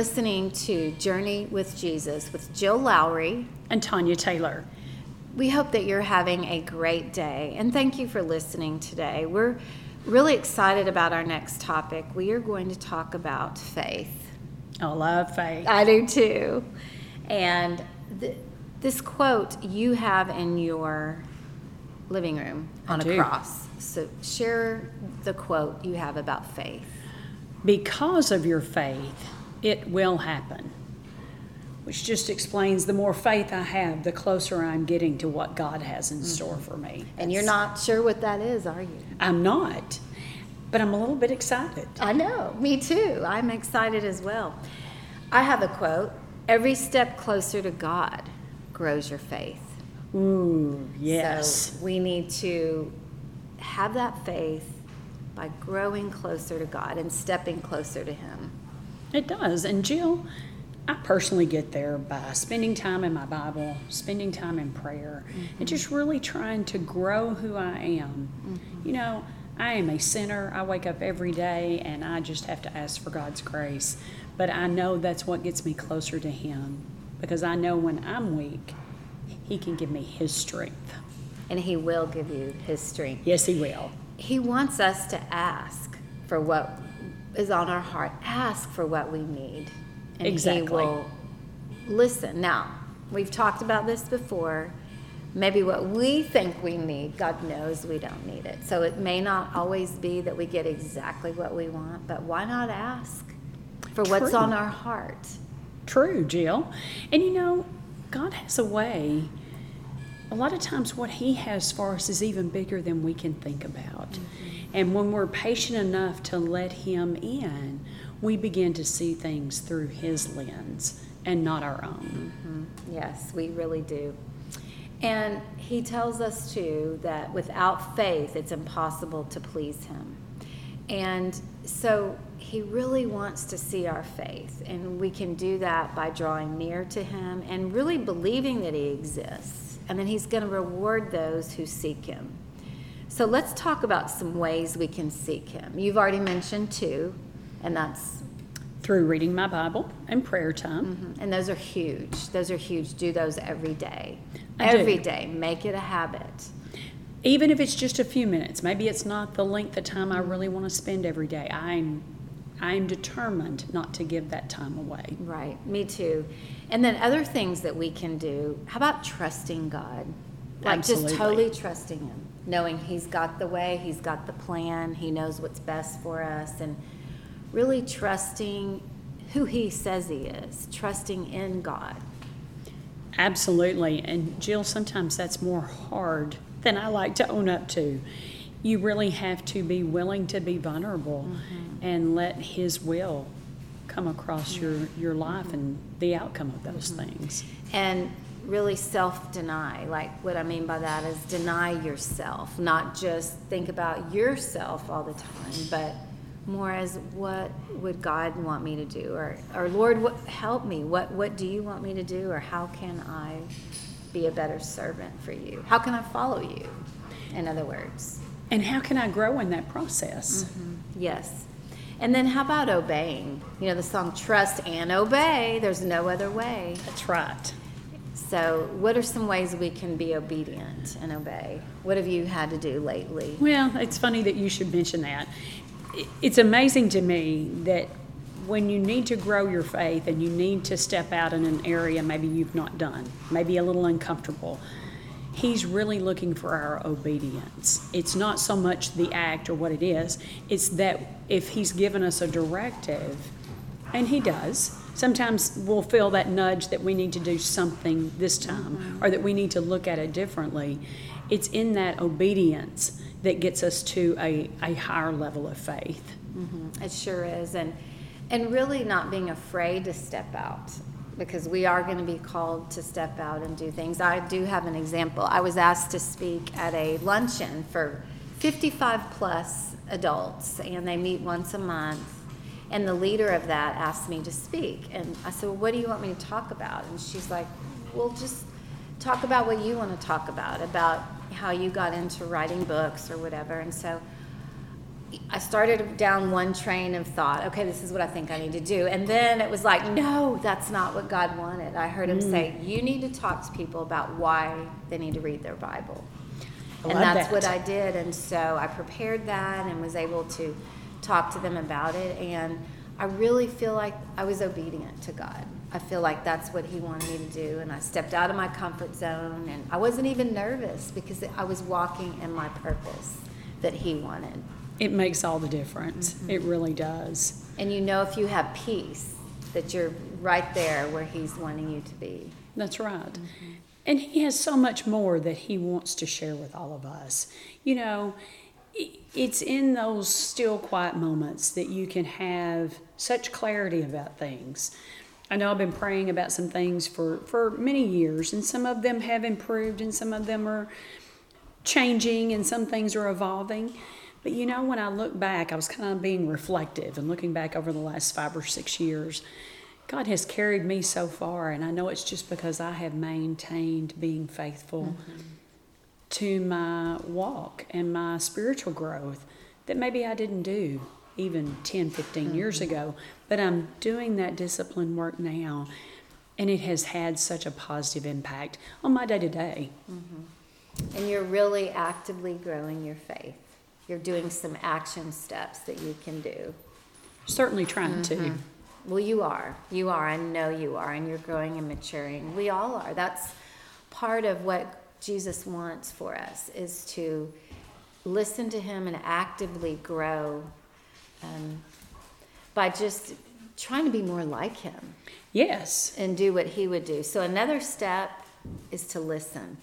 Listening to Journey with Jesus with Jill Lowry. and Tanya Taylor. We hope that you're having a great day and thank you for listening today. We're really excited about our next topic. We are going to talk about faith. I love faith. I do too. And th- this quote you have in your living room on a cross. So share the quote you have about faith. Because of your faith, it will happen. Which just explains the more faith I have, the closer I'm getting to what God has in mm-hmm. store for me. And you're not sure what that is, are you? I'm not, but I'm a little bit excited. I know, me too. I'm excited as well. I have a quote Every step closer to God grows your faith. Ooh, yes. So we need to have that faith by growing closer to God and stepping closer to Him. It does. And Jill, I personally get there by spending time in my Bible, spending time in prayer, and just mm-hmm. really trying to grow who I am. Mm-hmm. You know, I am a sinner. I wake up every day and I just have to ask for God's grace. But I know that's what gets me closer to Him because I know when I'm weak, He can give me His strength. And He will give you His strength. Yes, He will. He wants us to ask for what is on our heart, ask for what we need. And Exactly. He will listen. Now, we've talked about this before. Maybe what we think we need, God knows we don't need it. So it may not always be that we get exactly what we want, but why not ask for what's on our heart? True, Jill. And you know, God has a way. A lot of times, what He has for us is even bigger than we can think about. Mm-hmm. And when we're patient enough to let Him in, we begin to see things through His lens and not our own. Mm-hmm. Yes, we really do. And he tells us too that without faith, it's impossible to please him. And so he really wants to see our faith. And we can do that by drawing near to him and really believing that he exists. And then he's going to reward those who seek him. So let's talk about some ways we can seek him. You've already mentioned two, and that's Through reading my Bible and prayer time. Mm-hmm. and those are huge. Those are huge. Do those every day. I do. Every day. Make it a habit. Even if it's just a few minutes, maybe it's not the length of time I mm-hmm. really want to spend every day. I'm, I'm determined not to give that time away. Right. Me too. And then other things that we can do. How about trusting God? Like Absolutely. just totally trusting Him, knowing He's got the way, He's got the plan, He knows what's best for us, and really trusting who He says He is, trusting in God. Absolutely. And Jill, sometimes that's more hard than I like to own up to. You really have to be willing to be vulnerable mm-hmm. and let His will come across your, your life and the outcome of those mm-hmm. things. and really self deny. Like, what I mean by that is deny yourself, not just think about yourself all the time, but more as what would God want me to do? Or, or Lord, what, help me. What, what do you want me to do? Or how can I be a better servant for you? How can I follow you? In other words, And how can I grow in that process? Mm-hmm. yes. And then how about obeying? You know, the song Trust and Obey. There's no other way. That's right. So, what are some ways we can be obedient and obey? What have you had to do lately? Well, it's funny that you should mention that. It's amazing to me that when you need to grow your faith and you need to step out in an area maybe you've not done, maybe a little uncomfortable, He's really looking for our obedience. It's not so much the act or what it is, it's that if He's given us a directive, and He does, sometimes we'll feel that nudge that we need to do something this time or that we need to look at it differently. It's in that obedience that gets us to a, a higher level of faith. Mm-hmm. It sure is, and and really not being afraid to step out because we are going to be called to step out and do things. I do have an example. I was asked to speak at a luncheon for 55 plus adults, and they meet once a month. And the leader of that asked me to speak, and I said, "Well, what do you want me to talk about?" And she's like, "Well, just talk about what you want to talk about, about how you got into writing books or whatever." And so I started down one train of thought, okay, this is what I think I need to do. And then it was like, no, that's not what God wanted. I heard him say, mm. you need to talk to people about why they need to read their Bible. I and that's that. what I did. And so I prepared that and was able to talk to them about it. And I really feel like I was obedient to God. I feel like that's what He wanted me to do. And I stepped out of my comfort zone. And I wasn't even nervous because I was walking in my purpose that He wanted. It makes all the difference. Mm-hmm. It really does. And you know, if you have peace, that you're right there where He's wanting you to be. That's right. Mm-hmm. And he has so much more that he wants to share with all of us. You know, it's in those still quiet moments that you can have such clarity about things. I know I've been praying about some things for, for many years, and some of them have improved, and some of them are changing, and some things are evolving. But you know, when I look back, I was kind of being reflective and looking back over the last five or six years. God has carried me so far, and I know it's just because I have maintained being faithful mm-hmm. To my walk and my spiritual growth that maybe I didn't do even 10, 15 mm-hmm. years ago. But I'm doing that discipline work now, and it has had such a positive impact on my day to day. And you're really actively growing your faith. You're doing some action steps that you can do. Certainly trying to. Mm-hmm. Well, you are. You are. I know you are. And you're growing and maturing. We all are. That's part of what Jesus wants for us is to listen to him and actively grow um, by just trying to be more like him Yes, and do what he would do. So another step is to listen.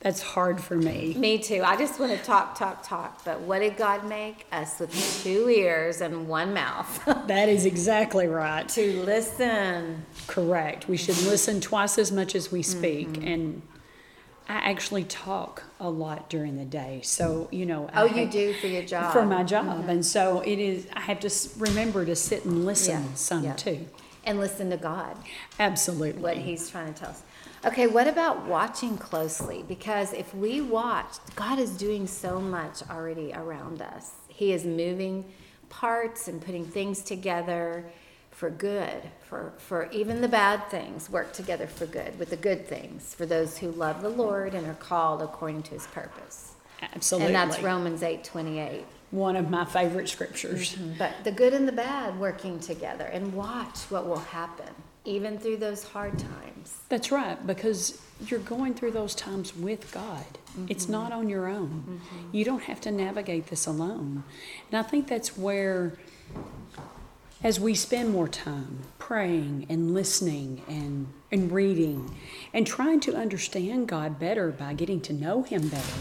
that's hard for me. Me too. I just want to talk, talk, talk. But what did God make us with two ears and one mouth? That is exactly right. to listen. Correct. We should Mm-hmm. listen twice as much as we speak. And I actually talk a lot during the day. So, you know. I Oh, you do for your job. For my job. Mm-hmm. And so it is, I have to remember to sit and listen Yeah, some yeah. too. And listen to God, Absolutely. what He's trying to tell us. Okay, what about watching closely? Because if we watch, God is doing so much already around us. He is moving parts and putting things together for good, for, for even the bad things work together for good, with the good things, for those who love the Lord and are called according to His purpose. Absolutely. And that's Romans eight twenty eight. One of my favorite scriptures. Mm-hmm. But the good and the bad working together and watch what will happen, even through those hard times. That's right, because you're going through those times with God. It's mm-hmm. not on your own. Mm-hmm. You don't have to navigate this alone. And I think that's where, as we spend more time praying and listening and, and reading and trying to understand God better by getting to know Him better,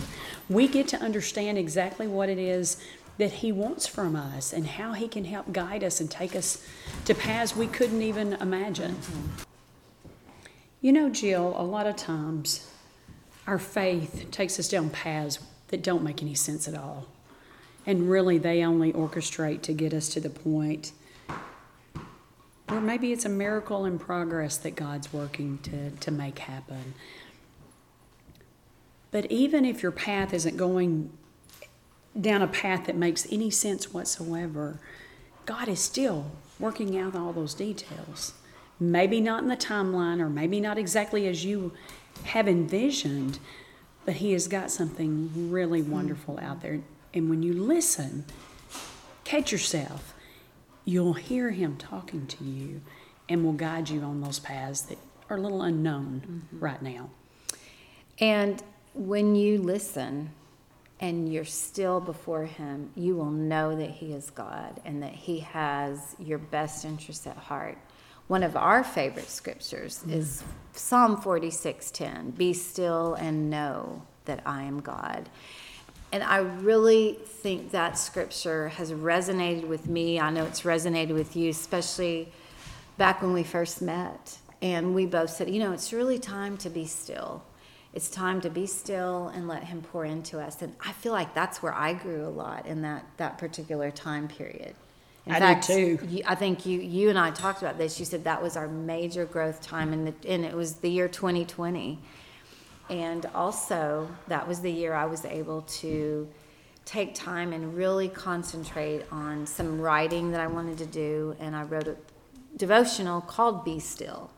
we get to understand exactly what it is that He wants from us and how He can help guide us and take us to paths we couldn't even imagine. You know, Jill, a lot of times our faith takes us down paths that don't make any sense at all. And really, they only orchestrate to get us to the point where maybe it's a miracle in progress that God's working to, to make happen. But even if your path isn't going down a path that makes any sense whatsoever, God is still working out all those details. Maybe not in the timeline, or maybe not exactly as you have envisioned, but He has got something really hmm. wonderful out there. And when you listen, catch yourself, you'll hear Him talking to you and will guide you on those paths that are a little unknown mm-hmm. right now. And when you listen and you're still before Him, you will know that He is God and that He has your best interests at heart. One of our favorite scriptures mm-hmm. is Psalm 46:10, "Be still and know that I am God." And I really think that scripture has resonated with me. I know it's resonated with you, especially back when we first met. And we both said, you know, it's really time to be still. It's time to be still and let Him pour into us. And I feel like that's where I grew a lot in that, that particular time period. In I do too. you- I think you, you and I talked about this. You said that was our major growth time, and, the, and it was the year 2020. And also, that was the year I was able to take time and really concentrate on some writing that I wanted to do, and I wrote a devotional called Be Still.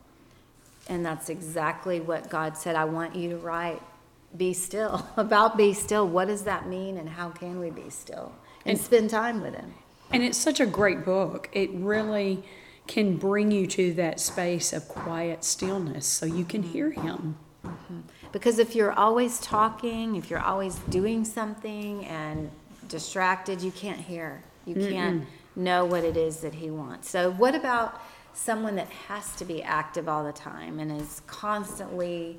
And that's exactly what God said. I want you to write Be Still, about Be Still. What does that mean, and how can we be still? And, And- spend time with Him. And it's such a great book. It really can bring you to that space of quiet stillness so you can hear him. Mm-hmm. Because if you're always talking, if you're always doing something and distracted, you can't hear. You can't know what it is that he wants. So, what about someone that has to be active all the time and is constantly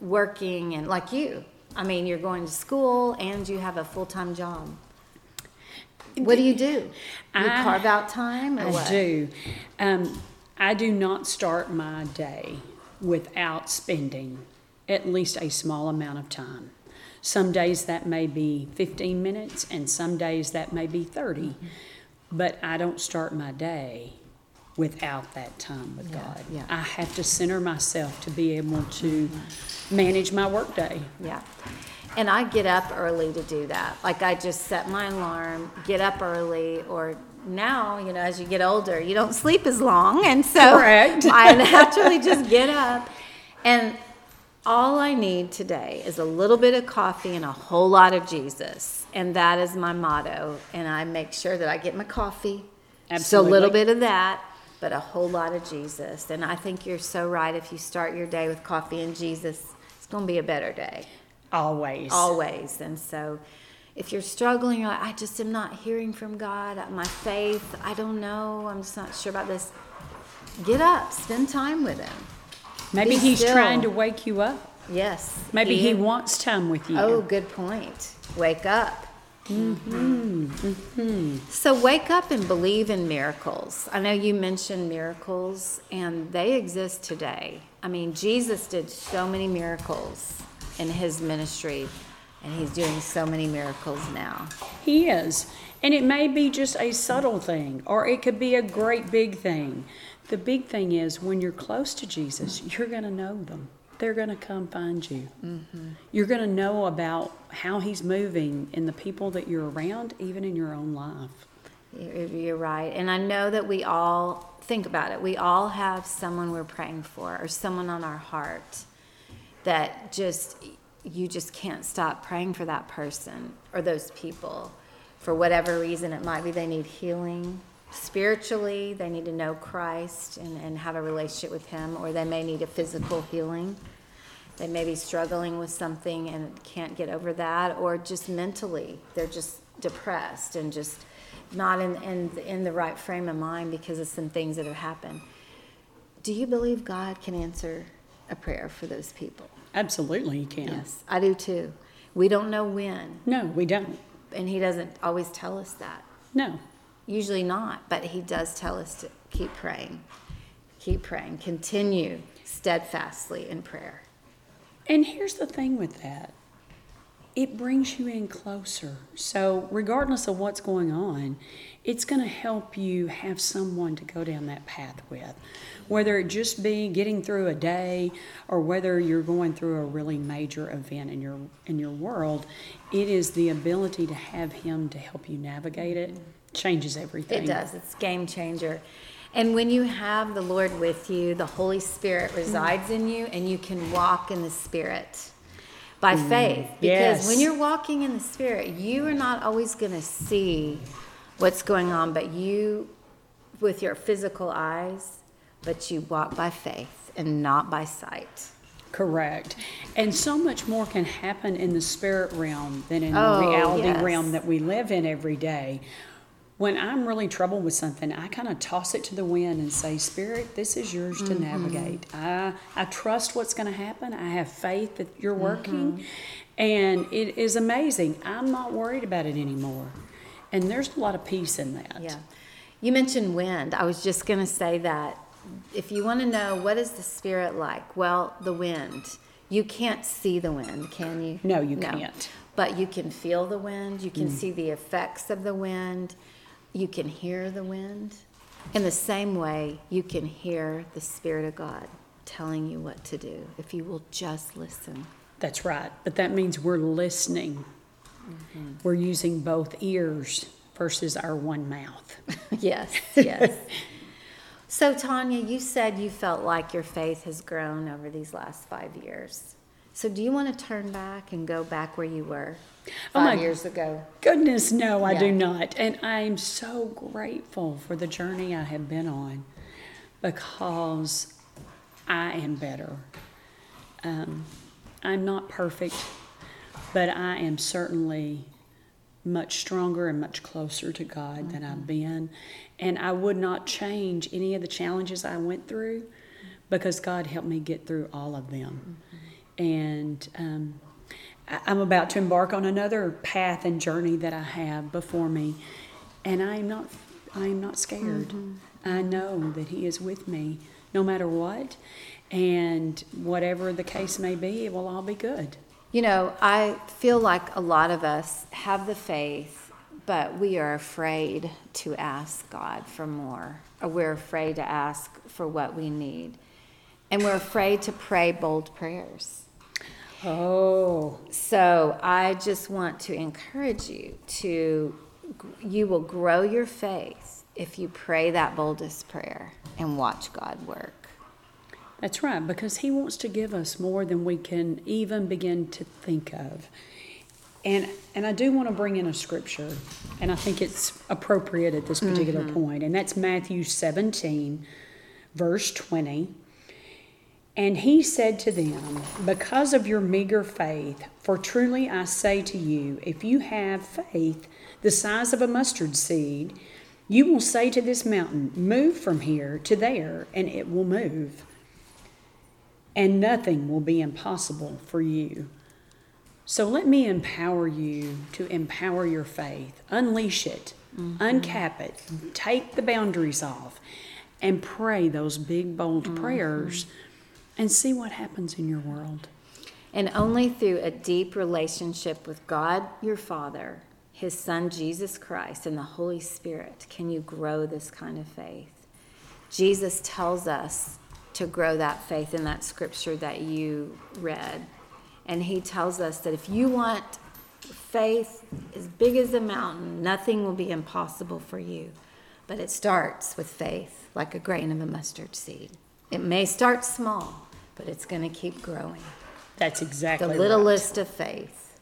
working and like you? I mean, you're going to school and you have a full time job. What do you do? You I- carve out time or I what? do. Um, I do not start my day without spending at least a small amount of time. Some days that may be 15 minutes, and some days that may be 30. But I don't start my day without that time with God. yeah. I have to center myself to be able to manage my workday. Yeah. And I get up early to do that. Like I just set my alarm, get up early, or now, you know, as you get older, you don't sleep as long. And so Correct. I naturally just get up. And all I need today is a little bit of coffee and a whole lot of Jesus. And that is my motto. And I make sure that I get my coffee. So a little bit of that, but a whole lot of Jesus. And I think you're so right. If you start your day with coffee and Jesus, it's going to be a better day Always. always. And so, if you're struggling, you're like, I just am not hearing from God. My faith, I don't know. I'm just not sure about this. Get up, spend time with Him. Maybe Be He's still. trying to wake you up. Yes. Maybe He wants time with you. Oh, good point. Wake up. Hmm. Hmm. So wake up and believe in miracles. I know you mentioned miracles, and they exist today. I mean, Jesus did so many miracles in his ministry, and he's doing so many miracles now. He is. And it may be just a subtle thing, or it could be a great big thing. The big thing is when you're close to Jesus, you're going to know them. They're going to come find you. Mm-hmm. You're going to know about how He's moving in the people that you're around, even in your own life. You're you're right. And I know that we all think about it. We all have someone we're praying for or someone on our heart that just, you just can't stop praying for that person or those people for whatever reason it might be. They need healing spiritually, they need to know Christ and, and have a relationship with Him, or they may need a physical healing. They may be struggling with something and can't get over that, or just mentally, they're just depressed and just not in, in, in the right frame of mind because of some things that have happened. Do you believe God can answer a prayer for those people? Absolutely, He can. Yes, I do too. We don't know when, No, we don't. And He doesn't always tell us that. No. Usually not, but He does tell us to keep praying. Keep praying. Continue steadfastly in prayer. And here's the thing with that it brings you in closer. So, regardless of what's going on, it's going to help you have someone to go down that path with. Whether it just be getting through a day or whether you're going through a really major event in your in your world, it is the ability to have him to help you navigate it changes everything. It does. It's game changer. And when you have the Lord with you, the Holy Spirit resides in you, and you can walk in the Spirit by mm-hmm. faith. Because yes. when you're walking in the Spirit, you are not always going to see what's going on, but you, with your physical eyes, but you walk by faith and not by sight. Correct. And so much more can happen in the spirit realm than in Oh, the reality yes. realm that we live in every day. When I'm really troubled with something, I kind of toss it to the wind and say, Spirit, this is yours Mm-hmm. to navigate. I, I trust what's going to happen. I have faith that you're working. Mm-hmm. And it is amazing. I'm not worried about it anymore. And there's a lot of peace in that. Yeah. You mentioned wind. I was just going to say that if you want to know what is the spirit like, well, the wind. You can't see the wind, can you? No, you can't. But you can feel the wind. You can see the effects of the wind. You can hear the wind. In the same way, you can hear the Spirit of God telling you what to do if you will just listen. That's right. But that means we're listening. Mm-hmm. We're using both ears versus our one mouth. yes, yes. So, Tanya, you said you felt like your faith has grown over these last five years. So, do you want to turn back and go back where you were Oh five years ago? Goodness, no, I do not. And I'm so grateful for the journey I have been on because I am better. Um, I'm not perfect, but I am certainly much stronger and much closer to God than I've been. And I would not change any of the challenges I went through because God helped me get through all of them. And um, I- I'm about to embark on another path and journey that I have before me, and I am not. I am not scared. I know that He is with me, no matter what, and whatever the case may be, it will all be good. You know, I feel like a lot of us have the faith, but we are afraid to ask God for more, or we're afraid to ask for what we need. And we're afraid to pray bold prayers. Oh, So I just want to encourage you to, you will grow your faith if you pray that boldest prayer and watch God work. that's right, because He wants to give us more than we can even begin to think of. And and I do want to bring in a scripture, and I think it's appropriate at this particular mm-hmm. point, and that's Matthew 17, verse 20. And he said to them, Because of your meager faith, for truly I say to you, if you have faith the size of a mustard seed, you will say to this mountain, Move from here to there, and it will move. And nothing will be impossible for you. So let me empower you to empower your faith. Unleash it, mm-hmm. uncap it, take the boundaries off, and pray those big, bold mm-hmm. prayers and see what happens in your world. And only through a deep relationship with God, your Father, His Son, Jesus Christ, and the Holy Spirit can you grow this kind of faith. Jesus tells us to grow that faith in that scripture that you read. And He tells us that if you want faith as big as a mountain, nothing will be impossible for you. But it starts with faith, like a grain of a mustard seed. It may start small, but it's going to keep growing. That's The exactly right. littlest of faith.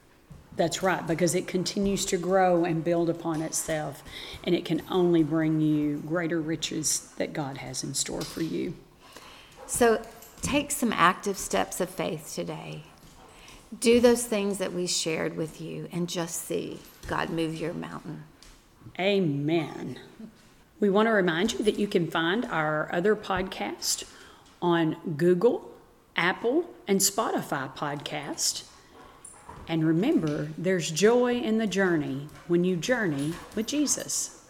That's right, because it continues to grow and build upon itself, and it can only bring you greater riches that God has in store for you. So take some active steps of faith today. Do those things that we shared with you and just see God move your mountain. Amen. We want to remind you that you can find our other podcast on Google, Apple, and Spotify podcast. And remember, there's joy in the journey when you journey with Jesus.